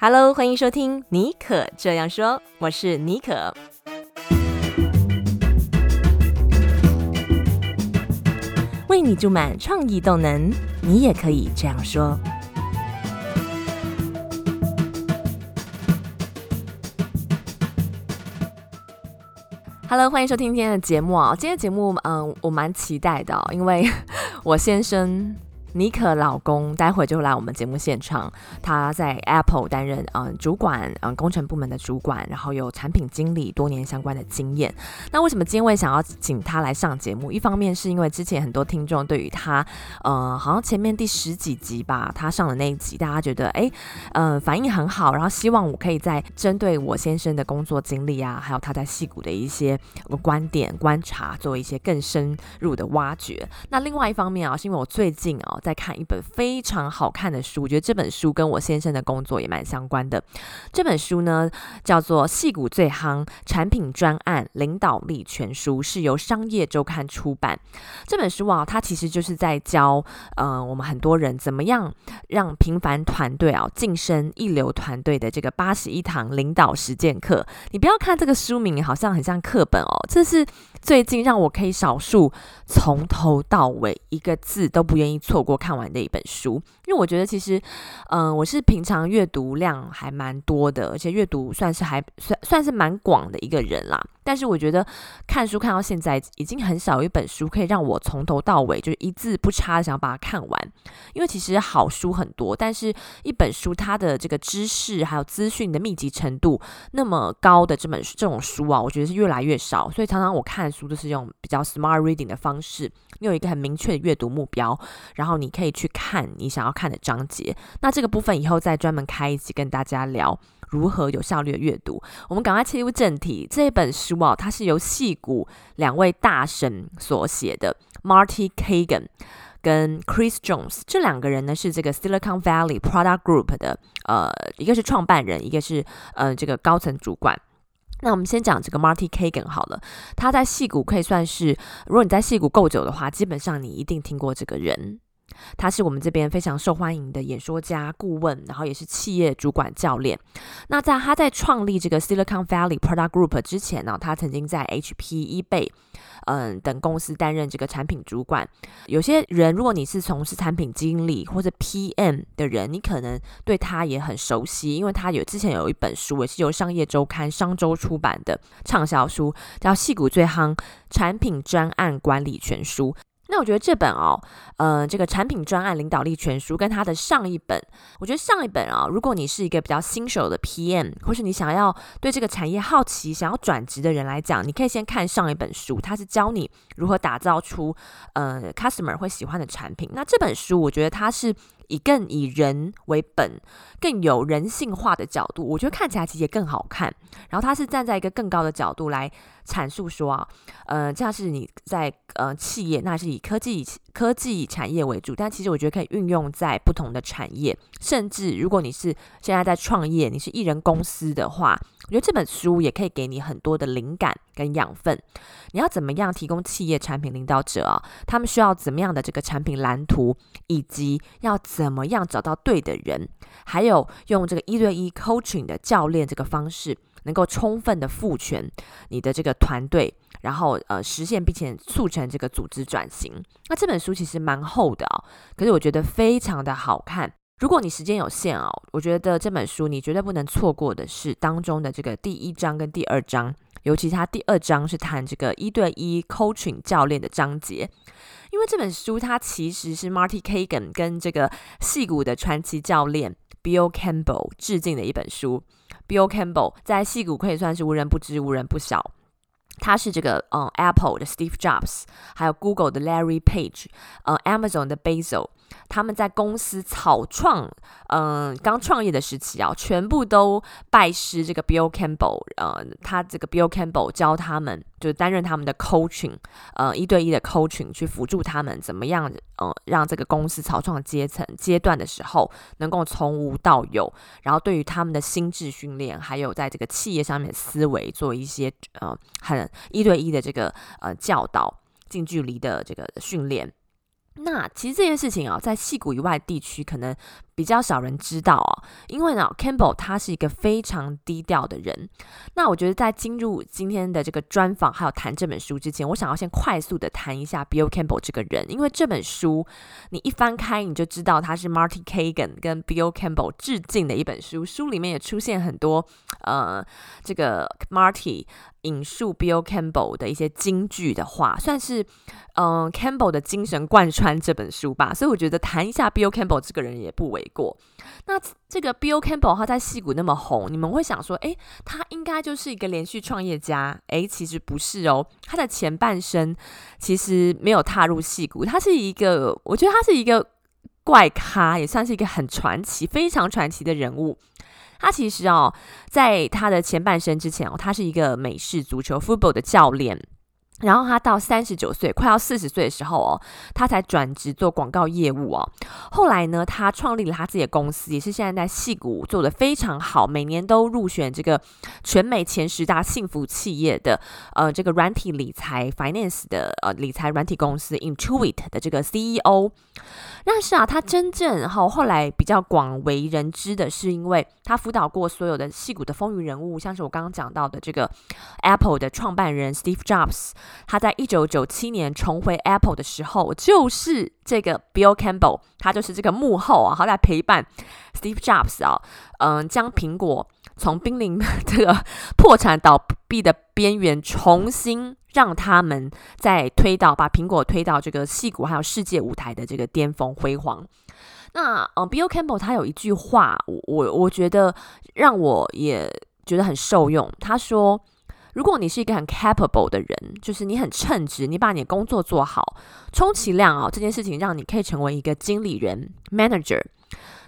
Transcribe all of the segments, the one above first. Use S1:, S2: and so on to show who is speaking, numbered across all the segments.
S1: Hello，欢迎收听尼可这样说，我是尼可。为你注满创意动能，你也可以这样说。Hello，欢迎收听今天的节目啊！今天的节目，嗯，我蛮期待的，因为 我先生。妮可老公待会就来我们节目现场，他在 Apple 担任嗯主管嗯工程部门的主管，然后有产品经理多年相关的经验。那为什么今天我也想要请他来上节目？一方面是因为之前很多听众对于他，呃，好像前面第十几集吧，他上的那一集，大家觉得哎，呃，反应很好，然后希望我可以再针对我先生的工作经历啊，还有他在矽谷的一些观点观察，做一些更深入的挖掘。那另外一方面啊，是因为我最近啊。在看一本非常好看的书，我觉得这本书跟我先生的工作也蛮相关的。这本书呢，叫做《矽谷最夯产品专案领导力全书》，是由商业周刊出版。这本书啊，它其实就是在教，呃，我们很多人怎么样让平凡团队啊晋升一流团队的这个八十一堂领导实践课。你不要看这个书名，好像很像课本哦，这是最近让我可以少数从头到尾一个字都不愿意错我看完的一本书，因为我觉得其实，嗯、我是平常阅读量还蛮多的，而且阅读算是还算算是蛮广的一个人啦。但是我觉得看书看到现在，已经很少有一本书可以让我从头到尾就是一字不差的想要把它看完。因为其实好书很多，但是一本书它的这个知识还有资讯的密集程度那么高的这本书这种书啊，我觉得是越来越少。所以常常我看书都是用比较 smart reading 的方式，你有一个很明确的阅读目标，然后你可以去看你想要看的章节。那这个部分以后再专门开一集跟大家聊。如何有效率的阅读？我们赶快切入正题。这本书啊，它是由戏骨两位大神所写的，Marty Cagan 跟 Chris Jones。这两个人呢，是这个 Silicon Valley Product Group 的，呃，一个是创办人，一个是呃这个高层主管。那我们先讲这个 Marty Cagan 好了，他在戏骨可以算是，如果你在戏骨够久的话，基本上你一定听过这个人。他是我们这边非常受欢迎的演说家、顾问，然后也是企业主管教练。那在他在创立这个 Silicon Valley Product Group 之前呢，他曾经在 HP、eBay 嗯等公司担任这个产品主管。有些人，如果你是从事产品经理或者 PM 的人，你可能对他也很熟悉，因为他有之前有一本书也是由商业周刊商周出版的畅销书，叫《矽谷最夯产品专案管理全书》。那我觉得这本哦，呃，这个产品专案领导力全书跟他的上一本，我觉得上一本啊，如果你是一个比较新手的 PM，或是你想要对这个产业好奇、想要转职的人来讲，你可以先看上一本书，它是教你如何打造出呃 customer 会喜欢的产品。那这本书，我觉得它是。以更以人为本，更有人性化的角度，我觉得看起来其实也更好看。然后他是站在一个更高的角度来阐述说啊，呃，这样是你在呃企业，那是以科技科技产业为主，但其实我觉得可以运用在不同的产业，甚至如果你是现在在创业，你是艺人公司的话。我觉得这本书也可以给你很多的灵感跟养分。你要怎么样提供企业产品领导者啊？他们需要怎么样的这个产品蓝图，以及要怎么样找到对的人，还有用这个一对一 coaching 的教练这个方式，能够充分的赋权你的这个团队，然后呃实现并且促成这个组织转型。那这本书其实蛮厚的哦，可是我觉得非常的好看。如果你时间有限哦，我觉得这本书你绝对不能错过的是当中的这个第一章跟第二章，尤其它第二章是谈这个一对一 coaching 教练的章节，因为这本书它其实是 Marty Cagan 跟这个矽谷的传奇教练 Bill Campbell 致敬的一本书。Bill Campbell 在矽谷可以算是无人不知、无人不晓。他是这个嗯 Apple 的 Steve Jobs，还有 Google 的 Larry Page，呃 Amazon 的 Bezos。他们在公司草创，嗯，刚创业的时期啊，全部都拜师这个 Bill Campbell，呃，他这个 Bill Campbell 教他们，就担任他们的 coaching，呃，一对一的 coaching，去辅助他们怎么样，呃，让这个公司草创阶层阶段的时候，能够从无到有，然后对于他们的心智训练，还有在这个企业上面思维，做一些呃很一对一的这个呃教导，近距离的这个训练。那其实这件事情啊，在戏谷以外地区可能比较少人知道哦，因为呢，Campbell 他是一个非常低调的人。那我觉得在进入今天的这个专访还有谈这本书之前，我想要先快速的谈一下 Bill Campbell 这个人，因为这本书你一翻开你就知道他是 Marty Kagan 跟 Bill Campbell 致敬的一本书，书里面也出现很多呃这个 Marty。引述 Bill Campbell 的一些金句的话，算是嗯、Campbell 的精神贯穿这本书吧。所以我觉得谈一下 Bill Campbell 这个人也不为过。那这个 Bill Campbell 他在戏骨那么红，你们会想说，诶，他应该就是一个连续创业家？诶，其实不是哦。他的前半生其实没有踏入戏骨，他是一个，我觉得他是一个怪咖，也算是一个很传奇、非常传奇的人物。他其实哦，在他的前半生之前哦，他是一个美式足球 football 的教练。然后他到三十九岁，快要四十岁的时候哦，他才转职做广告业务哦。后来呢，他创立了他自己的公司，也是现在在戏谷做得非常好，每年都入选这个全美前十大幸福企业的呃这个软体理财 finance 的呃理财软体公司 Intuit 的这个 CEO。但是啊，他真正后后来比较广为人知的是，因为他辅导过所有的戏谷的风云人物，像是我刚刚讲到的这个 Apple 的创办人 Steve Jobs，他在一九九七年重回 Apple 的时候，就是这个 Bill Campbell，他就是这个幕后啊，好在陪伴 Steve Jobs 啊，嗯，将苹果从濒临这个破产倒闭的边缘重新。让他们再推到把苹果推到这个戏骨还有世界舞台的这个巅峰辉煌。那嗯，Bill Campbell 他有一句话，我我我觉得让我也觉得很受用。他说：“如果你是一个很 capable 的人，就是你很称职，你把你的工作做好，充其量啊，这件事情让你可以成为一个经理人 manager。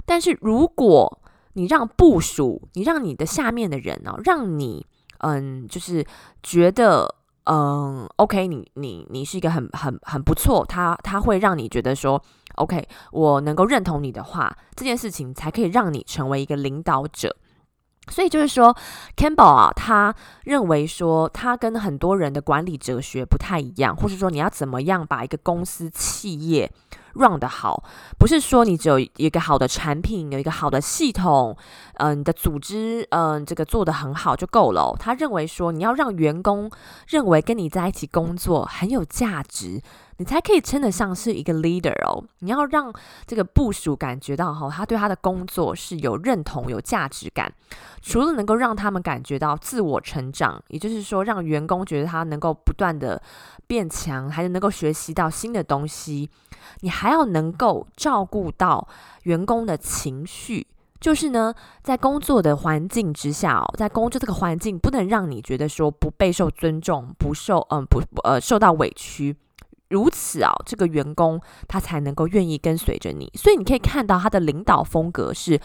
S1: 但是如果你让部属，你让你的下面的人呢，让你嗯，就是觉得。”嗯，OK，你你你是一个很很很不错，他他会让你觉得说，OK，我能够认同你的话，这件事情才可以让你成为一个领导者。所以就是说，Campbell 啊，他认为说，他跟很多人的管理哲学不太一样，或是说你要怎么样把一个公司企业。run 得好，不是说你只有一个好的产品，有一个好的系统，嗯、你的组织，嗯、这个做得很好就够了。他认为说，你要让员工认为跟你在一起工作很有价值。你才可以称得上是一个 leader 哦。你要让这个部属感觉到哈，他对他的工作是有认同、有价值感。除了能够让他们感觉到自我成长，也就是说，让员工觉得他能够不断的变强，还是能够学习到新的东西。你还要能够照顾到员工的情绪，就是呢，在工作的环境之下哦，在工作这个环境不能让你觉得说不备受尊重，不受嗯不呃受到委屈。如此啊，这个员工他才能够愿意跟随着你。所以你可以看到他的领导风格是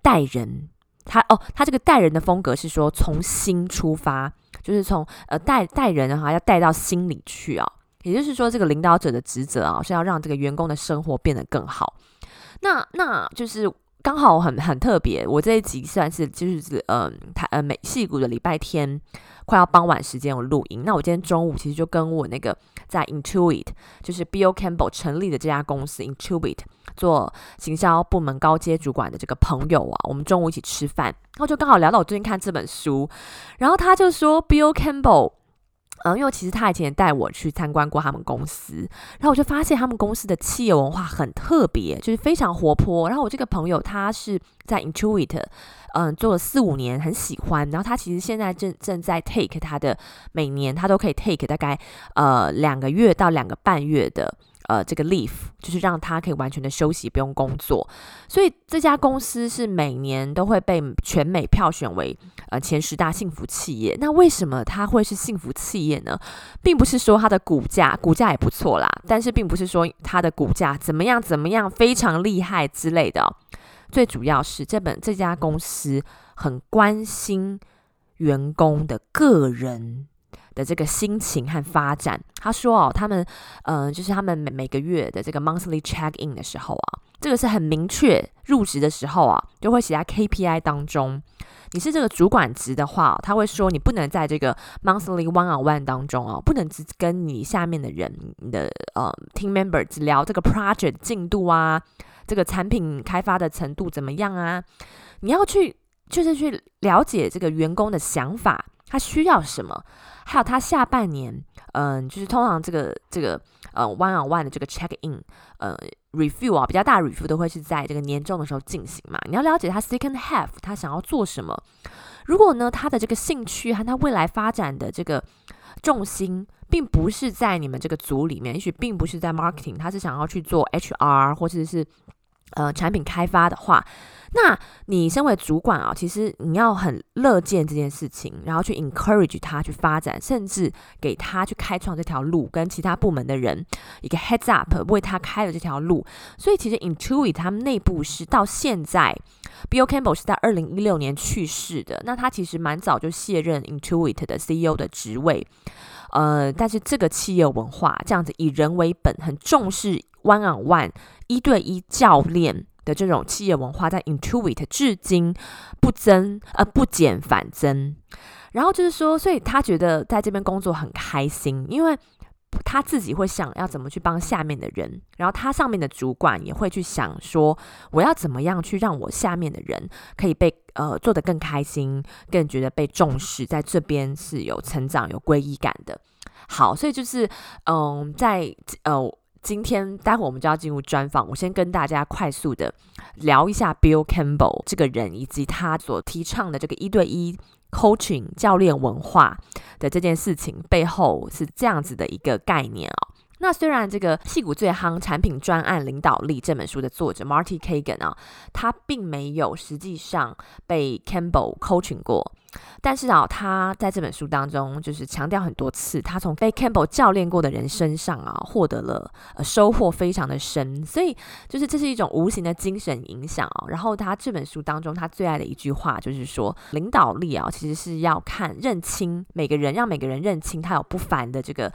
S1: 带人，他哦，他这个带人的风格是说从心出发，就是从呃带带人的话要带到心里去啊。也就是说，这个领导者的职责啊是要让这个员工的生活变得更好。那那就是刚好很很特别，我这一集算是就是嗯，台呃美戏谷的礼拜天。快要傍晚时间，我录音。那我今天中午其实就跟我那个在 Intuit，就是 Bill Campbell 成立的这家公司 Intuit 做行销部门高阶主管的这个朋友啊，我们中午一起吃饭，然后就刚好聊到我最近看这本书，然后他就说 Bill Campbell。嗯，因为其实他以前带我去参观过他们公司，然后我就发现他们公司的企业文化很特别，就是非常活泼。然后我这个朋友他是在 Intuit，嗯，做了四五年，很喜欢。然后他其实现在正正在 take 他的每年他都可以 take 大概呃两个月到两个半月的。呃，这个 leave 就是让他可以完全的休息，不用工作。所以这家公司是每年都会被全美票选为呃前十大幸福企业。那为什么它会是幸福企业呢？并不是说它的股价，股价也不错啦，但是并不是说它的股价怎么样怎么样非常厉害之类的。最主要是这本这家公司很关心员工的个人。的这个心情和发展，他说哦，他们嗯、就是他们每每个月的这个 monthly check in 的时候啊，这个是很明确入职的时候啊，就会写在 KPI 当中。你是这个主管职的话，他会说你不能在这个 monthly one on one 当中哦，不能只跟你下面的人，的呃 team member 只聊这个 project 进度啊。这个产品开发的程度怎么样啊？你要去就是去了解这个员工的想法，他需要什么，还有他下半年，嗯、就是通常这个这个呃 one on one 的这个 check in，呃 review 啊，比较大 review 都会是在这个年终的时候进行嘛。你要了解他 second half 他想要做什么。如果呢，他的这个兴趣和他未来发展的这个重心，并不是在你们这个组里面，也许并不是在 marketing，他是想要去做 HR 或者是呃产品开发的话，那你身为主管啊，其实你要很乐见这件事情，然后去 encourage 他去发展，甚至给他去开创这条路，跟其他部门的人一个 heads up，为他开了这条路。所以其实 Intuit 他们内部是到现在，Bill Campbell 是在二零一六年去世的，那他其实蛮早就卸任 Intuit 的 CEO 的职位。呃，但是这个企业文化这样子以人为本，很重视 one on one 一对一教练的这种企业文化，在 Intuit 至今不增呃不减反增。然后就是说，所以他觉得在这边工作很开心，因为他自己会想要怎么去帮下面的人，然后他上面的主管也会去想说，我要怎么样去让我下面的人可以被。呃，做得更开心，更觉得被重视，在这边是有成长、有归依感的。好，所以就是，嗯，在呃，今天待会我们就要进入专访，我先跟大家快速的聊一下 Bill Campbell 这个人，以及他所提倡的这个一对一 coaching 教练文化的这件事情背后是这样子的一个概念、哦。那虽然这个矽谷最夯产品专案领导力这本书的作者 Marty Kagan 啊，他并没有实际上被 Campbell coaching 过，但是啊，他在这本书当中就是强调很多次，他从被 Campbell 教练过的人身上啊，获得了呃收获非常的深，所以就是这是一种无形的精神影响啊。然后他这本书当中他最爱的一句话就是说，领导力啊，其实是要看认清每个人，让每个人认清他有不凡的这个。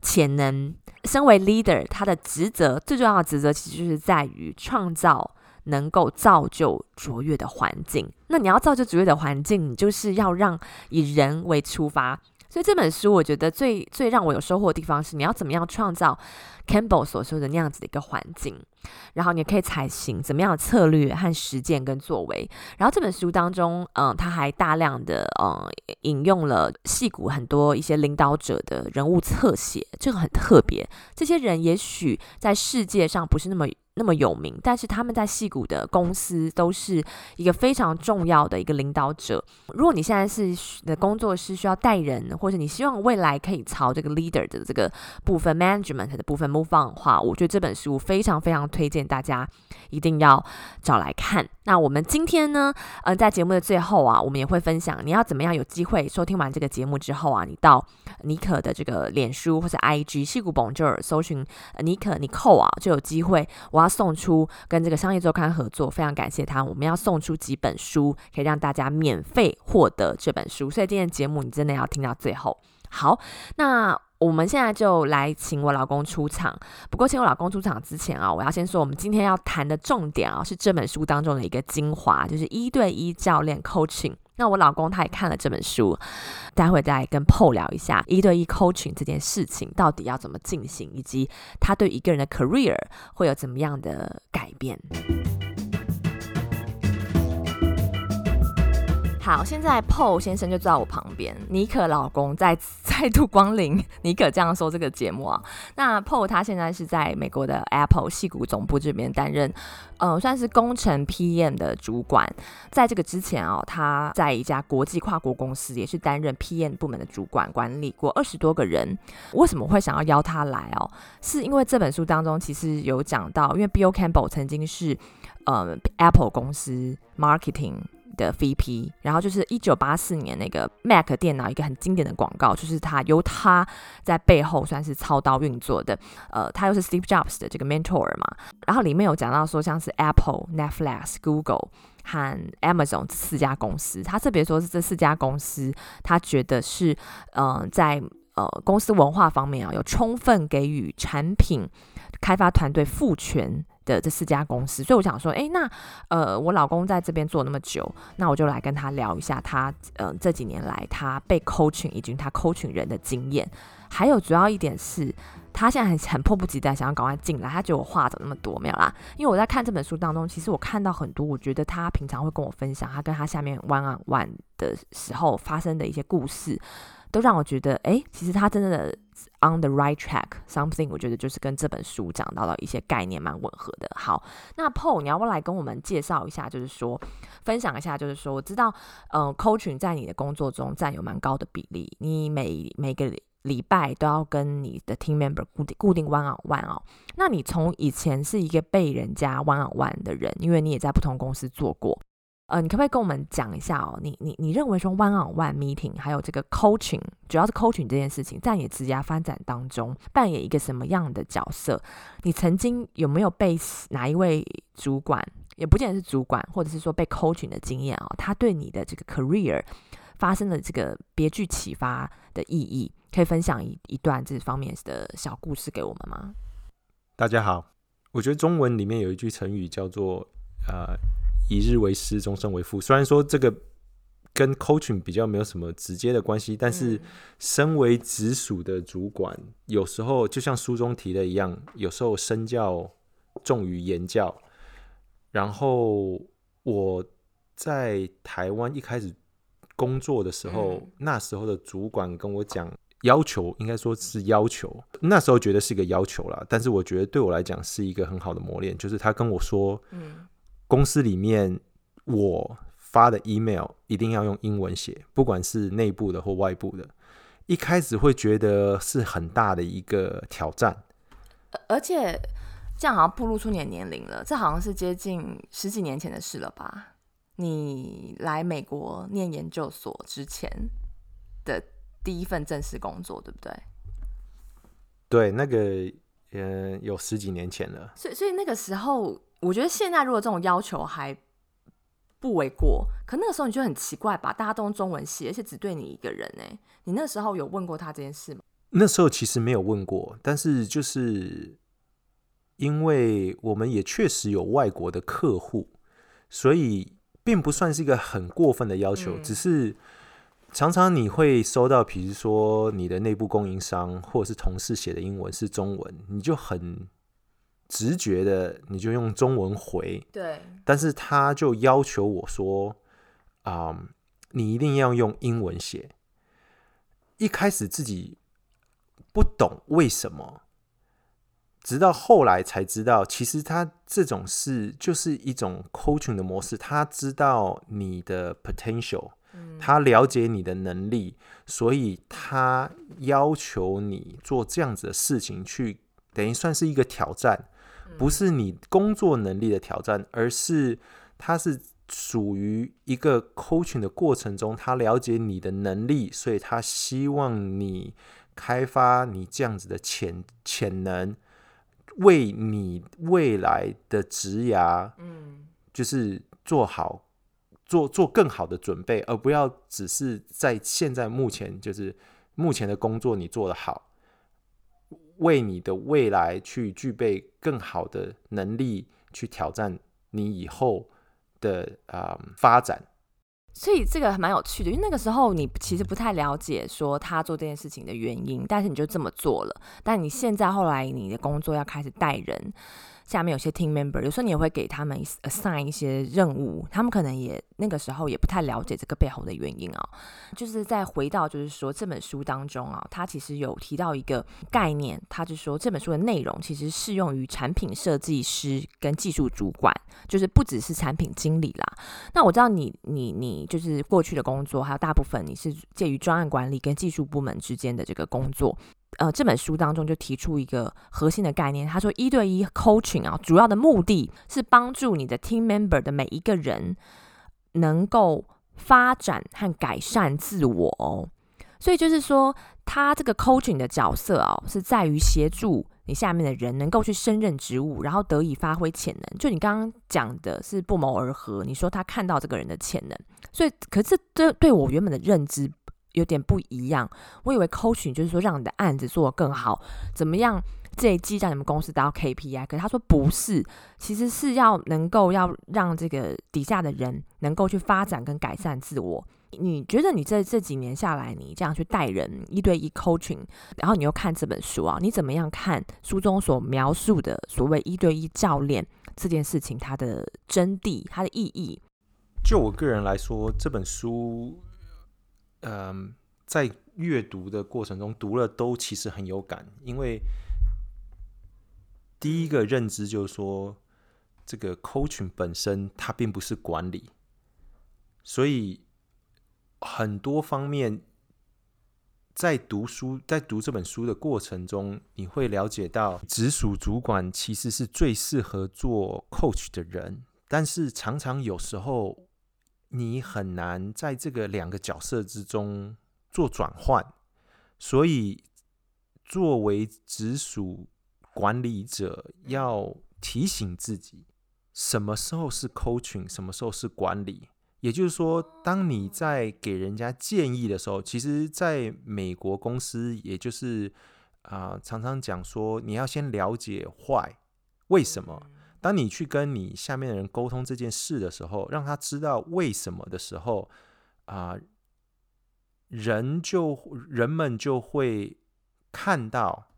S1: 潜能，身为 leader，他的职责最重要的职责，其实就是在于创造能够造就卓越的环境。那你要造就卓越的环境，你就是要让以人为出发。所以这本书，我觉得最最让我有收获的地方是，你要怎么样创造 Campbell 所说的那样子的一个环境，然后你可以采行怎么样的策略和实践跟作为。然后这本书当中，嗯，他还大量的嗯引用了戏骨很多一些领导者的人物侧写，这个很特别。这些人也许在世界上不是那么。那么有名，但是他们在戏骨的公司都是一个非常重要的一个领导者。如果你现在是的工作是需要带人，或者你希望未来可以朝这个 leader 的这个部分、management 的部分 move on 的话，我觉得这本书非常非常推荐大家一定要找来看。那我们今天呢，嗯、呃，在节目的最后啊，我们也会分享你要怎么样有机会收听完这个节目之后啊，你到尼可的这个脸书或者 IG 矽谷 Bonjour 搜寻尼可 Nicole 啊，就有机会我要。送出跟这个商业周刊合作，非常感谢他。我们要送出几本书，可以让大家免费获得这本书。所以今天节目你真的要听到最后。好，那我们现在就来请我老公出场。不过请我老公出场之前啊，我要先说，我们今天要谈的重点啊，是这本书当中的一个精华，就是一对一教练 coaching。那我老公他也看了这本书，待会再跟 Paul 聊一下一对一 coaching 这件事情到底要怎么进行，以及他对一个人的 career 会有怎么样的改变。好，现在 Paul 先生就坐在我旁边。尼可老公再再 度光临，尼可这样说这个节目啊。那 Paul 他现在是在美国的 Apple 矽谷总部这边担任，呃，算是工程 PM 的主管。在这个之前啊，他在一家国际跨国公司也是担任 PM 部门的主管，管理过二十多个人。为什么会想要邀他来哦？是因为这本书当中其实有讲到，因为 Bill Campbell 曾经是呃 Apple 公司 Marketing。的 VP，然后就是一九八四年那个 Mac 电脑一个很经典的广告，就是他由他在背后算是操刀运作的。呃，他又是 Steve Jobs 的这个 mentor 嘛。然后里面有讲到说，像是 Apple、Netflix、Google 和 Amazon 这四家公司，他特别说是这四家公司，他觉得是嗯、呃，在呃公司文化方面啊，有充分给予产品开发团队赋权。的这四家公司，所以我想说，诶，那呃，我老公在这边做那么久，那我就来跟他聊一下他呃这几年来他被 coaching 以及他 coaching 人的经验，还有主要一点是。他现在很很迫不及待想要赶快进来，他觉得我话怎么那么多？没有啦，因为我在看这本书当中，其实我看到很多，我觉得他平常会跟我分享他跟他下面 one on one 的时候发生的一些故事，都让我觉得，哎，其实他真的 on the right track something，我觉得就是跟这本书讲到的一些概念蛮吻合的。好，那 Paul，你要不要来跟我们介绍一下，就是说分享一下，就是说我知道，嗯、，coaching 在你的工作中占有蛮高的比例，你每每个。礼拜都要跟你的 team member 固定固定 one on one 哦。那你从以前是一个被人家 one on one 的人，因为你也在不同公司做过，呃，你可不可以跟我们讲一下哦？你你你认为说 one on one meeting 还有这个 coaching，主要是 coaching 这件事情，在你职业发展当中扮演一个什么样的角色？你曾经有没有被哪一位主管，也不见得是主管，或者是说被 coaching 的经验哦？他对你的这个 career 发生了这个别具启发的意义？可以分享一一段这方面的小故事给我们吗？
S2: 大家好，我觉得中文里面有一句成语叫做“呃，一日为师，终身为父”。虽然说这个跟 coaching 比较没有什么直接的关系，但是身为直属的主管，嗯、有时候就像书中提的一样，有时候身教重于言教。然后我在台湾一开始工作的时候，嗯、那时候的主管跟我讲。要求应该说是要求，那时候觉得是一个要求啦，但是我觉得对我来讲是一个很好的磨练。就是他跟我说，嗯，公司里面我发的 email 一定要用英文写，不管是内部的或外部的。一开始会觉得是很大的一个挑战，
S1: 而且这样好像暴露出你的年龄了，这好像是接近十几年前的事了吧？你来美国念研究所之前的。第一份正式工作，对不对？
S2: 对，那个嗯、呃，有十几年前了。
S1: 所以，所以那个时候，我觉得现在如果这种要求还不为过，可那个时候你就很奇怪吧？大家都用中文写，而且只对你一个人呢。你那时候有问过他这件事吗？
S2: 那时候其实没有问过，但是就是因为我们也确实有外国的客户，所以并不算是一个很过分的要求，嗯、只是。常常你会收到，比如说你的内部供应商或者是同事写的英文是中文，你就很直觉的你就用中文回。
S1: 对。
S2: 但是他就要求我说，啊、嗯，你一定要用英文写。一开始自己不懂为什么，直到后来才知道，其实他这种事就是一种 coaching 的模式，他知道你的 potential。他了解你的能力，所以他要求你做这样子的事情，去等于算是一个挑战，不是你工作能力的挑战，而是他是属于一个 coaching 的过程中，他了解你的能力，所以他希望你开发你这样子的潜潜能，为你未来的职涯，嗯，就是做好。做做更好的准备，而不要只是在现在目前就是目前的工作你做得好，为你的未来去具备更好的能力去挑战你以后的啊、发展。
S1: 所以这个蛮有趣的，因为那个时候你其实不太了解说他做这件事情的原因，但是你就这么做了。但你现在后来你的工作要开始带人。下面有些 team member，有时候你也会给他们 assign 一些任务，他们可能也那个时候也不太了解这个背后的原因啊、就是再回到，就是说这本书当中啊，他其实有提到一个概念，他就说这本书的内容其实适用于产品设计师跟技术主管，就是不只是产品经理啦。那我知道你你你就是过去的工作，还有大部分你是介于专案管理跟技术部门之间的这个工作。呃，这本书当中就提出一个核心的概念，他说一对一 coaching 啊，主要的目的是帮助你的 team member 的每一个人能够发展和改善自我哦。所以就是说，他这个 coaching 的角色哦，是在于协助你下面的人能够去胜任职务，然后得以发挥潜能。就你刚刚讲的是不谋而合，你说他看到这个人的潜能，所以可是这对我原本的认知。有点不一样，我以为 coaching 就是说让你的案子做得更好，怎么样这一季让你们公司达到 KPI，可是他说不是，其实是要能够要让这个底下的人能够去发展跟改善自我。你觉得你这这几年下来，你这样去带人一对一 coaching，然后你又看这本书啊，你怎么样看书中所描述的所谓一对一教练这件事情，它的真谛、它的意义？
S2: 就我个人来说，这本书，嗯、在阅读的过程中读了都其实很有感，因为第一个认知就是说，这个 coaching 本身它并不是管理，所以。很多方面，在读书、在读这本书的过程中，你会了解到，直属主管其实是最适合做 coach 的人。但是，常常有时候，你很难在这个两个角色之中做转换。所以，作为直属管理者，要提醒自己，什么时候是 coaching，什么时候是管理。也就是说，当你在给人家建议的时候，其实在美国公司，也就是啊、常常讲说，你要先了解坏为什么。当你去跟你下面的人沟通这件事的时候，让他知道为什么的时候，啊、呃，人就人们就会看到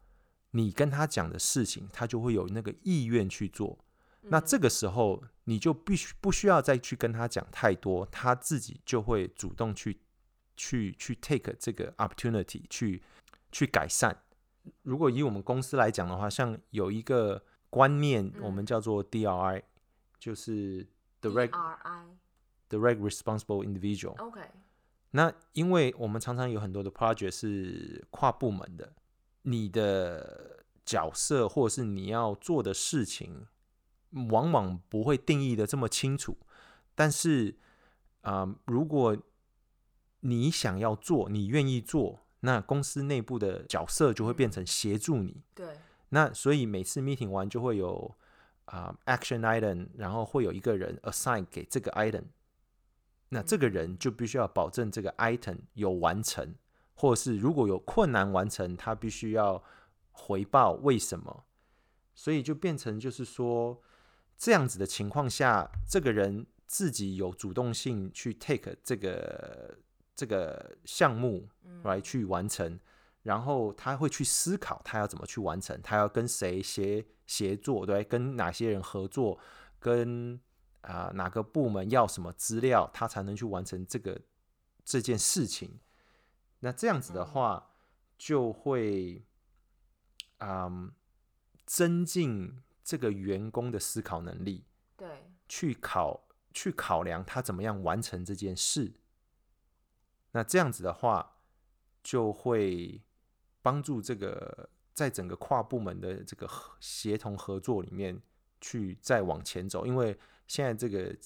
S2: 你跟他讲的事情，他就会有那个意愿去做。那这个时候，你就必须不需要再去跟他讲太多，他自己就会主动去去去 take 这个 opportunity 去去改善。如果以我们公司来讲的话，像有一个观念，我们叫做 DRI，就是 direct direct responsible individual。OK。那因为我们常常有很多的 project 是跨部门的，你的角色或者是你要做的事情。往往不会定义的这么清楚，但是啊、呃，如果你想要做，你愿意做，那公司内部的角色就会变成协助你。对，那所以每次 meeting 完就会有啊、呃、action item，然后会有一个人 assign 给这个 item，那这个人就必须要保证这个 item 有完成，或者是如果有困难完成，他必须要回报为什么，所以就变成就是说。这样子的情况下，这个人自己有主动性去 take 这个这个项目来去完成，然后他会去思考他要怎么去完成，他要跟谁协协作，对，跟哪些人合作，跟啊、呃、哪个部门要什么资料，他才能去完成这个这件事情。那这样子的话，就会嗯、呃、增进。这个员工的思考能力，对，去考去考量他怎么样完成这件事。那这样子的话，就会帮助这个在整个跨部门的这个协同合作里面去再往前走。因为现在这个，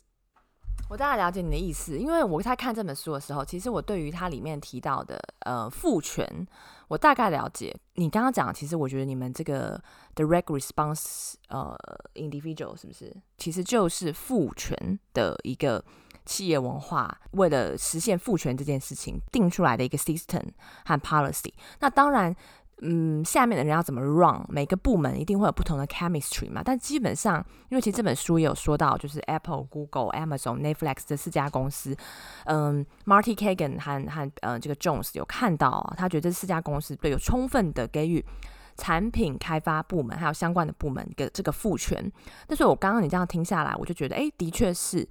S1: 我大概了解你的意思。因为我在看这本书的时候，其实我对于它里面提到的呃赋权。我大概了解你刚刚讲，其实我觉得你们这个 direct response 呃 individual 是不是，其实就是赋权的一个企业文化，为了实现赋权这件事情定出来的一个 system 和 policy。那当然。嗯，下面的人要怎么 run？每个部门一定会有不同的 chemistry 嘛。但基本上，因为其实这本书也有说到，就是 Apple、Google、Amazon、Netflix 这四家公司，嗯，Marty Kagan 和和呃这个 Jones 有看到啊，他觉得这四家公司对有充分的给予产品开发部门还有相关的部门的这个赋权。但是我刚刚你这样听下来，我就觉得，哎，的确是。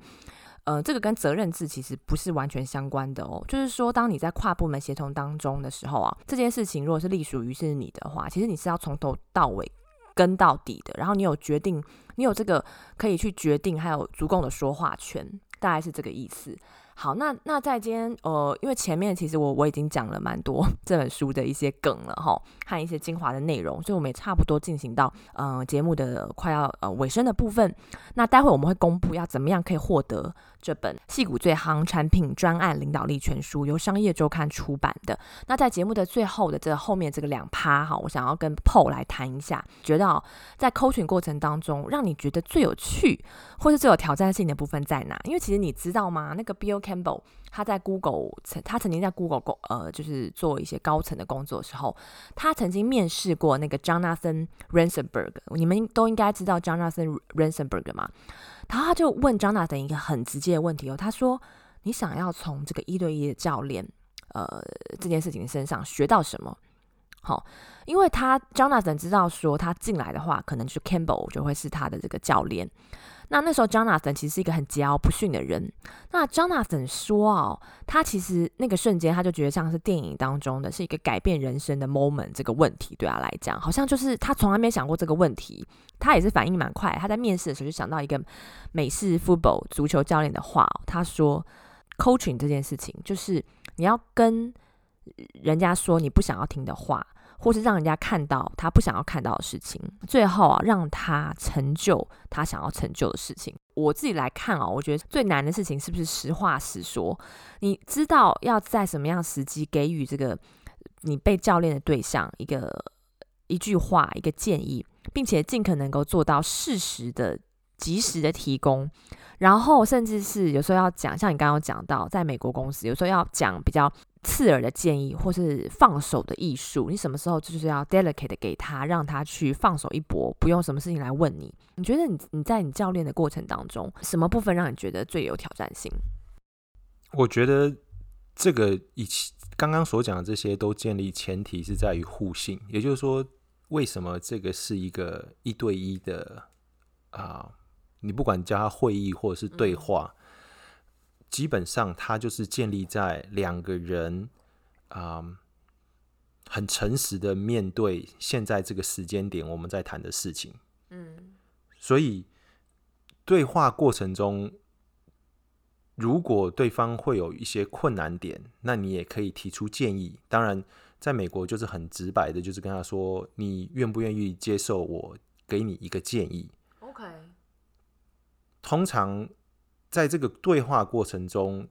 S1: 呃，这个跟责任制其实不是完全相关的哦。就是说，当你在跨部门协同当中的时候啊，这件事情如果是隶属于是你的话，其实你是要从头到尾跟到底的。然后你有决定，你有这个可以去决定，还有足够的说话权，大概是这个意思。好，那那在今天，呃，因为前面其实我我已经讲了蛮多 这本书的一些梗了哈，和一些精华的内容，所以我们也差不多进行到呃节目的快要呃尾声的部分。那待会我们会公布要怎么样可以获得这本戏骨最夯产品专案领导力全书，由商业周刊出版的。那在节目的最后的这后面这个两趴哈，我想要跟 Paul 来谈一下，觉得在 coaching 过程当中，让你觉得最有趣或是最有挑战性的部分在哪？因为其实你知道吗？那个 Bill Campbell 他在 Google 曾他曾经在 Google 工呃就是做一些高层的工作的时候，他曾经面试过那个 Jonathan Rensenberg，你们都应该知道 Jonathan Rensenberg 嘛？然后他就问 Jonathan 一个很直接的问题哦，他说：“你想要从这个一对一的教练，呃，这件事情身上学到什么？”好，因为他 Jonathan 知道说他进来的话，可能就是 Campbell 就会是他的这个教练。那那时候，Jonathan 其实是一个很桀骜不驯的人。那 Jonathan 说哦，他其实那个瞬间，他就觉得像是电影当中的是一个改变人生的 moment。这个问题对他来讲，好像就是他从来没想过这个问题。他也是反应蛮快，他在面试的时候就想到一个美式 football 足球教练的话，他说：“coaching 这件事情，就是你要跟人家说你不想要听的话。”或是让人家看到他不想要看到的事情，最后啊，让他成就他想要成就的事情。我自己来看啊，我觉得最难的事情是不是实话实说？你知道要在什么样时机给予这个你被教练的对象一个一句话、一个建议，并且尽可能够做到适时的、及时的提供。然后，甚至是有时候要讲，像你刚刚讲到，在美国公司有时候要讲比较刺耳的建议，或是放手的艺术。你什么时候就是要 delicate 给他，让他去放手一搏，不用什么事情来问你。你觉得你你在你教练的过程当中，什么部分让你觉得最有挑战性？
S2: 我觉得这个以刚刚所讲的这些都建立前提是在于互信，也就是说，为什么这个是一个一对一的啊？你不管叫他会议或者是对话，嗯、基本上他就是建立在两个人啊、嗯、很诚实的面对现在这个时间点我们在谈的事情。嗯，所以对话过程中，如果对方会有一些困难点，那你也可以提出建议。当然，在美国就是很直白的，就是跟他说：“你愿不愿意接受我给你一个建议？”OK。通常在这个对话过程中，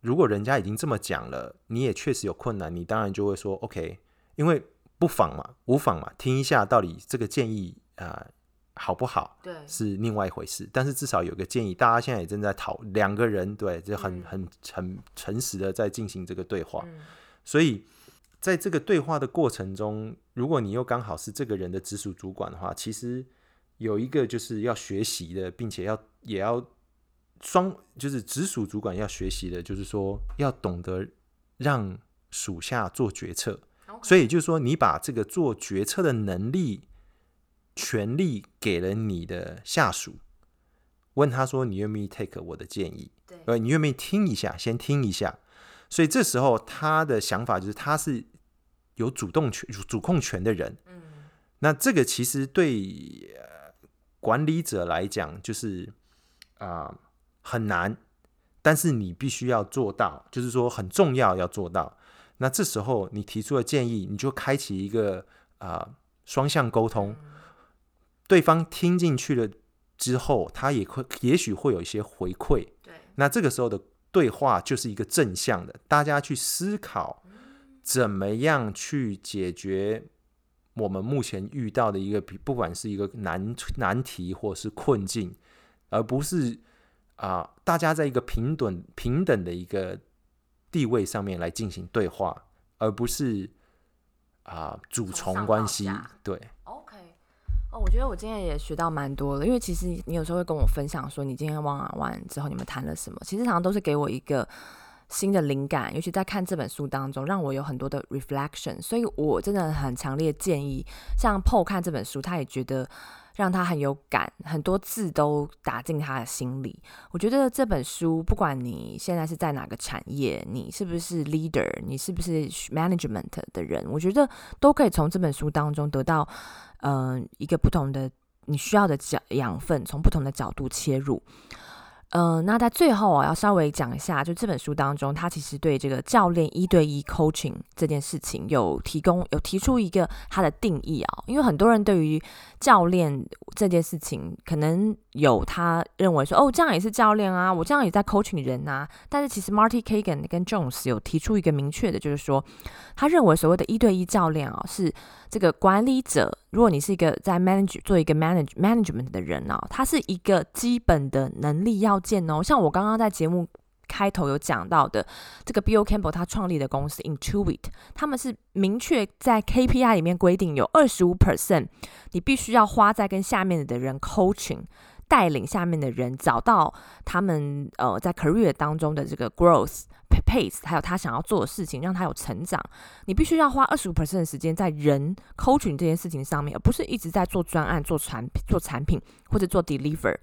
S2: 如果人家已经这么讲了，你也确实有困难，你当然就会说 OK，因为不妨嘛，无妨嘛，听一下到底这个建议啊、呃、好不好？对，是另外一回事。但是至少有个建议，大家现在也正在讨，两个人对，就很很很诚实的在进行这个对话。嗯、所以在这个对话的过程中，如果你又刚好是这个人的直属主管的话，其实。有一个就是要学习的，并且要也要双，就是直属主管要学习的，就是说要懂得让属下做决策。所以就是说，你把这个做决策的能力、权利给了你的下属，问他说：“你愿不愿意 take 我的建议？对，呃，你愿不愿意听一下？先听一下。”所以这时候他的想法就是他是有主动权、主控权的人。嗯，那这个其实对。管理者来讲，就是啊、呃、很难，但是你必须要做到，就是说很重要要做到。那这时候你提出的建议，你就开启一个啊双向沟通，对方听进去了之后，他也会也许会有一些回馈。对，那这个时候的对话就是一个正向的，大家去思考怎么样去解决。我们目前遇到的一个，不管是一个难难题或是困境，而不是啊、呃，大家在一个平等平等的一个地位上面来进行对话，而不是啊、呃、主从关系。对
S1: ，OK，哦，我觉得我今天也学到蛮多的，因为其实你有时候会跟我分享说，你今天玩完之后你们谈了什么，其实常常都是给我一个。新的灵感，尤其在看这本书当中，让我有很多的 reflection。所以我真的很强烈建议，像 Paul 看这本书，他也觉得让他很有感，很多字都打进他的心里。我觉得这本书，不管你现在是在哪个产业，你是不是 leader，你是不是 management 的人，我觉得都可以从这本书当中得到，嗯、一个不同的你需要的角养分，从不同的角度切入。嗯、那在最后啊，要稍微讲一下，就这本书当中，他其实对这个教练一对一 coaching 这件事情有提供、有提出一个他的定义啊。因为很多人对于教练这件事情，可能有他认为说，哦，这样也是教练啊，我这样也在 coaching 人啊。但是其实 Marty Kagan 跟 Jones 有提出一个明确的，就是说，他认为所谓的一对一教练啊，是这个管理者，如果你是一个在 manage 做一个 manage management 的人啊，他是一个基本的能力要件哦。像我刚刚在节目开头有讲到的，这个 Bill Campbell 他创立的公司 Intuit，他们是明确在 KPI 里面规定有二十五 percent，你必须要花在跟下面的人 coaching。带领下面的人找到他们呃在 career 当中的这个 growth pace，还有他想要做的事情，让他有成长。你必须要花二十五 percent 的时间在人 coaching 这件事情上面，而不是一直在做专案、做产品、做产品或者做 deliver。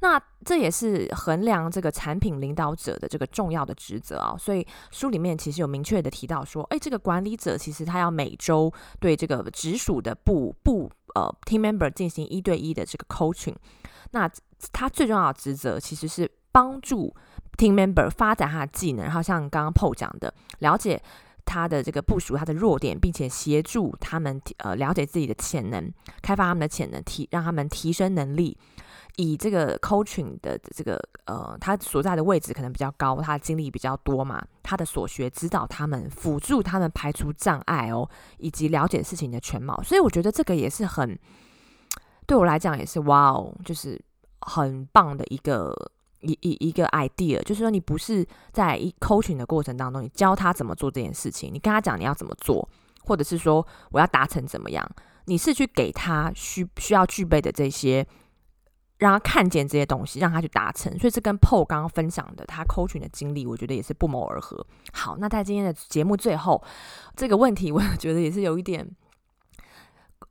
S1: 那这也是衡量这个产品领导者的这个重要的职责啊。所以书里面其实有明确的提到说，哎，这个管理者其实他要每周对这个直属的部部呃 team member 进行一对一的这个 coaching。那他最重要的职责其实是帮助 team member 发展他的技能，然后像刚刚 Paul 讲的，了解他的这个部署他的弱点，并且协助他们呃了解自己的潜能，开发他们的潜能，提让他们提升能力。以这个 coaching 的这个呃，他所在的位置可能比较高，他的经历比较多嘛，他的所学指导他们，辅助他们排除障碍哦，以及了解事情的全貌。所以我觉得这个也是很。对我来讲也是哇哦，就是很棒的一个一一一个 idea，就是说你不是在一 coaching 的过程当中，你教他怎么做这件事情，你跟他讲你要怎么做，或者是说我要达成怎么样，你是去给他需需要具备的这些，让他看见这些东西，让他去达成。所以这跟 Paul 刚刚分享的他 coaching 的经历，我觉得也是不谋而合。好，那在今天的节目最后，这个问题 我觉得也是有一点。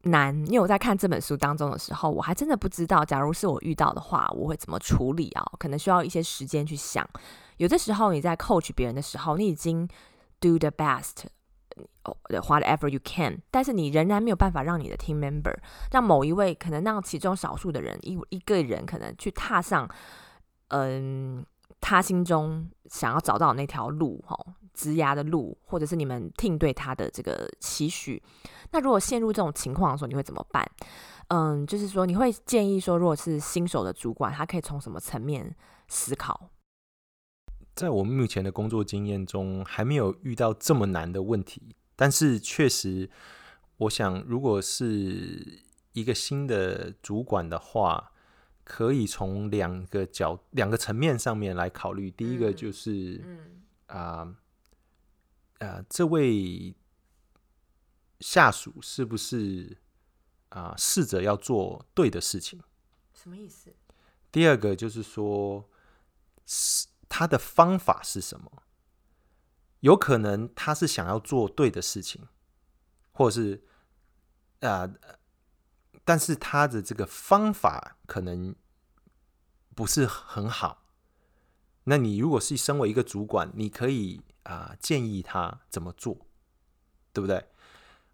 S1: 难，因为我在看这本书当中的时候，我还真的不知道，假如是我遇到的话，我会怎么处理啊？可能需要一些时间去想。有的时候你在 coach 别人的时候，你已经 do the best，whatever you can，但是你仍然没有办法让你的 team member，让某一位可能让其中少数的人一一个人可能去踏上，嗯，他心中想要找到那条路，哈。职涯的路，或者是你们 team 对他的这个期许，那如果陷入这种情况的时候，你会怎么办？嗯，就是说，你会建议说，如果是新手的主管，他可以从什么层面思考？
S2: 在我们目前的工作经验中，还没有遇到这么难的问题。但是，确实，我想，如果是一个新的主管的话，可以从两个角、两个层面上面来考虑。第一个就是，嗯啊。嗯呃呃，这位下属是不是啊，呃，试着要做对的事情？
S1: 什么意思？
S2: 第二个就是说，是他的方法是什么？有可能他是想要做对的事情，或者是啊，呃，但是他的这个方法可能不是很好。那你如果是身为一个主管，你可以。啊、呃，建议他怎么做，对不对？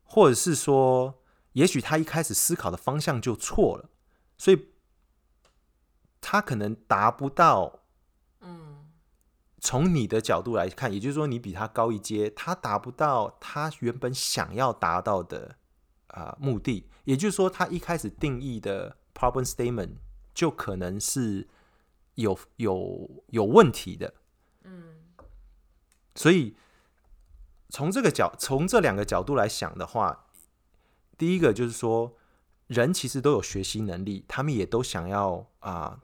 S2: 或者是说，也许他一开始思考的方向就错了，所以他可能达不到。嗯，从你的角度来看，也就是说，你比他高一阶，他达不到他原本想要达到的啊、呃、目的。也就是说，他一开始定义的 problem statement 就可能是有有有问题的。嗯。所以，从这个角，从这两个角度来想的话，第一个就是说，人其实都有学习能力，他们也都想要啊、呃、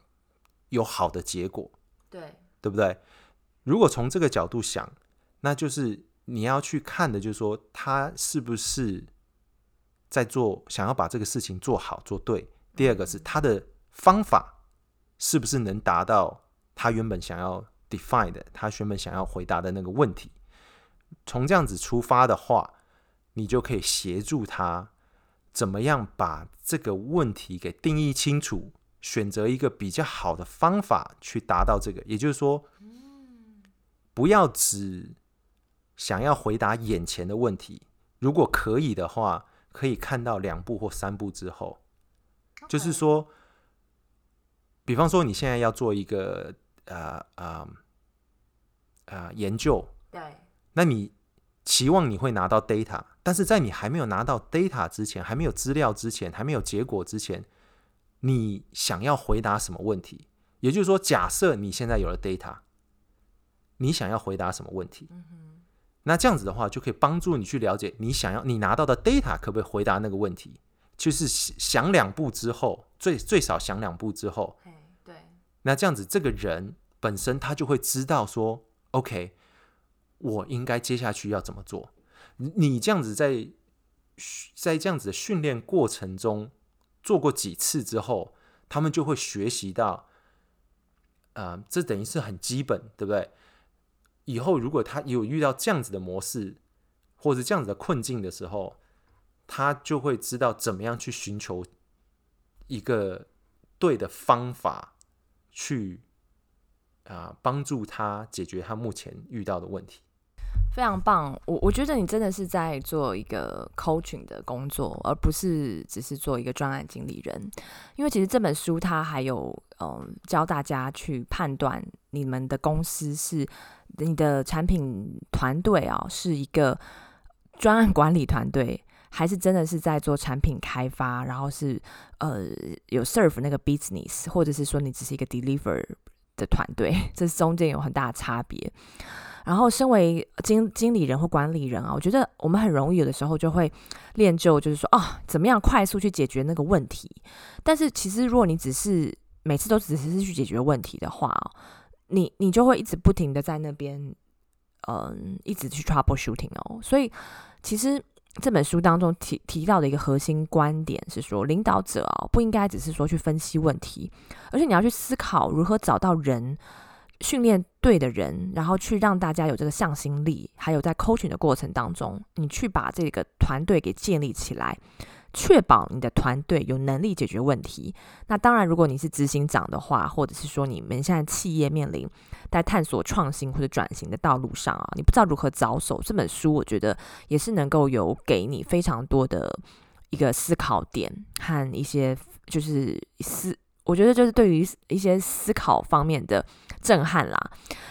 S2: 有好的结果，
S1: 对，
S2: 对不对？如果从这个角度想，那就是你要去看的，就是说他是不是在做，想要把这个事情做好做对。第二个是他的方法是不是能达到他原本想要。Define 的他原本想要回答的那个问题，从这样子出发的话，你就可以协助他怎么样把这个问题给定义清楚，选择一个比较好的方法去达到这个。也就是说，不要只想要回答眼前的问题，如果可以的话，可以看到两步或三步之后，就是说，比方说你现在要做一个。呃呃呃，研究对，那你期望你会拿到 data，但是在你还没有拿到 data 之前，还没有资料之前，还没有结果之前，你想要回答什么问题。也就是说，假设你现在有了 data，你想要回答什么问题？嗯哼。那这样子的话，就可以帮助你去了解你想要你拿到的 data 可不可以回答那个问题。就是想两步之后，最最少想两步之后，
S1: 对。
S2: 那这样子，这个人本身他就会知道说，OK，我应该接下去要怎么做。你这样子在在这样子的训练过程中做过几次之后，他们就会学习到。呃，这等于是很基本，对不对？以后如果他有遇到这样子的模式，或者这样子的困境的时候，他就会知道怎么样去寻求一个对的方法，去啊、帮助他解决他目前遇到的问题。
S1: 非常棒，我我觉得你真的是在做一个 coaching 的工作，而不是只是做一个专案经理人。因为其实这本书它还有嗯教大家去判断你们的公司是你的产品团队啊，是一个专案管理团队，还是真的是在做产品开发，然后是呃有 serve 那个 business，或者是说你只是一个 deliver 的团队，这中间有很大的差别。然后，身为经经理人或管理人啊，我觉得我们很容易有的时候就会练就，就是说，哦，怎么样快速去解决那个问题。但是，其实如果你只是每次都只是去解决问题的话，你你就会一直不停的在那边，嗯，一直去 troubleshooting 哦。所以，其实这本书当中提提到的一个核心观点是说，领导者啊，不应该只是说去分析问题，而且你要去思考如何找到人。训练对的人，然后去让大家有这个向心力，还有在 coaching 的过程当中，你去把这个团队给建立起来，确保你的团队有能力解决问题。那当然，如果你是执行长的话，或者是说你们现在企业面临在探索创新或者转型的道路上啊，你不知道如何着手，这本书我觉得也是能够有给你非常多的一个思考点和一些就是思，我觉得就是对于一些思考方面的。震撼啦，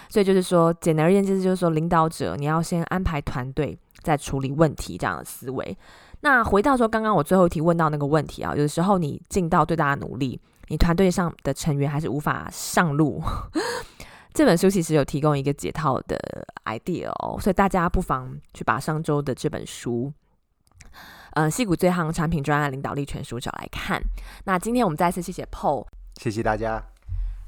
S1: 所以就是说，简而言之，就是说，领导者你要先安排团队再处理问题这样的思维。那回到说，刚刚我最后一题问到那个问题啊，有的时候你尽到最大的努力，你团队上的成员还是无法上路。这本书其实有提供一个解套的 idea 哦，所以大家不妨去把上周的这本书，呃，矽谷最夯产品专案领导力全书找来看。那今天我们再次谢谢 Paul，
S2: 谢谢大家，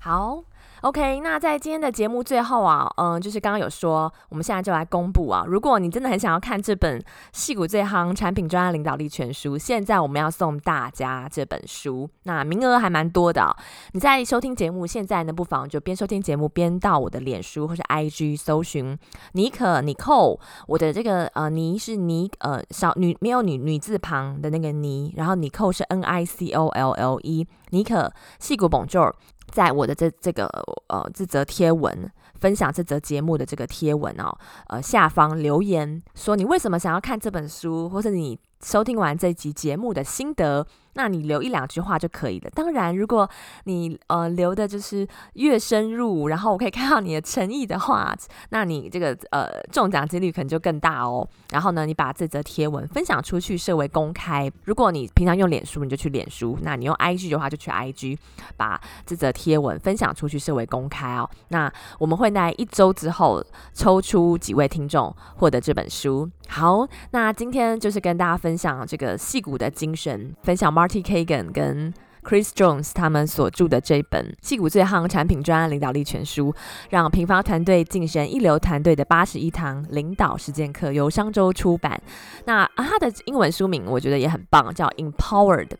S1: 好。OK，那在今天的节目最后啊，嗯，就是刚刚有说，我们现在就来公布啊。如果你真的很想要看这本《戏骨最夯产品专家领导力全书》，现在我们要送大家这本书，那名额还蛮多的。你在收听节目，现在呢，不妨就边收听节目边到我的脸书或是 IG 搜寻尼可 Nicole，我的这个呃尼是尼呃小女没有女女字旁的那个尼，然后 Nicole 是 N I C O L L E，尼可矽谷 Bonjour。在我的这这个呃这则贴文分享这则节目的这个贴文哦，呃下方留言说你为什么想要看这本书，或是你收听完这集节目的心得。那你留一两句话就可以了。当然，如果你呃留的就是越深入，然后我可以看到你的诚意的话，那你这个呃中奖几率可能就更大哦。然后呢，你把这则贴文分享出去，设为公开。如果你平常用脸书，你就去脸书；那你用 IG 的话，就去 IG，把这则贴文分享出去，设为公开哦。那我们会在一周之后抽出几位听众获得这本书。好，那今天就是跟大家分享这个戏骨的精神，分享 Marty Cagan 跟 Chris Jones 他们所著的这本《矽谷最夯产品专案领导力全书》，让平方团队晋升一流团队的八十一堂领导实践课，由商周出版。那啊，它的英文书名我觉得也很棒，叫 Empowered。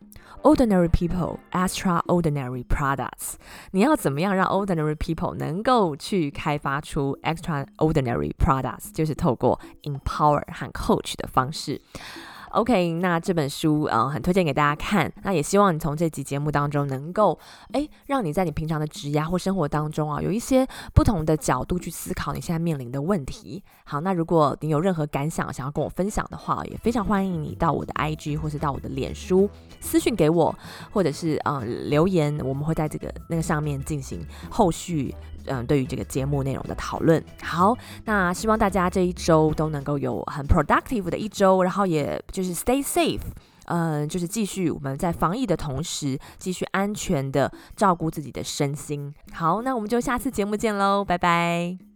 S1: Ordinary people, extraordinary products。你要怎么样让 ordinary people 能够去开发出 extraordinary products？就是透过 empower 和 coach 的方式。OK，那这本书呃很推荐给大家看。那也希望你从这集节目当中能够诶，让你在你平常的职涯或生活当中啊，有一些不同的角度去思考你现在面临的问题。好，那如果你有任何感想想要跟我分享的话，也非常欢迎你到我的 IG 或是到我的脸书私讯给我，或者是呃留言，我们会在这个那个上面进行后续。嗯，对于这个节目内容的讨论，好，那希望大家这一周都能够有很 productive 的一周，然后也就是 stay safe，嗯、就是继续我们在防疫的同时，继续安全的照顾自己的身心。好，那我们就下次节目见喽，拜拜。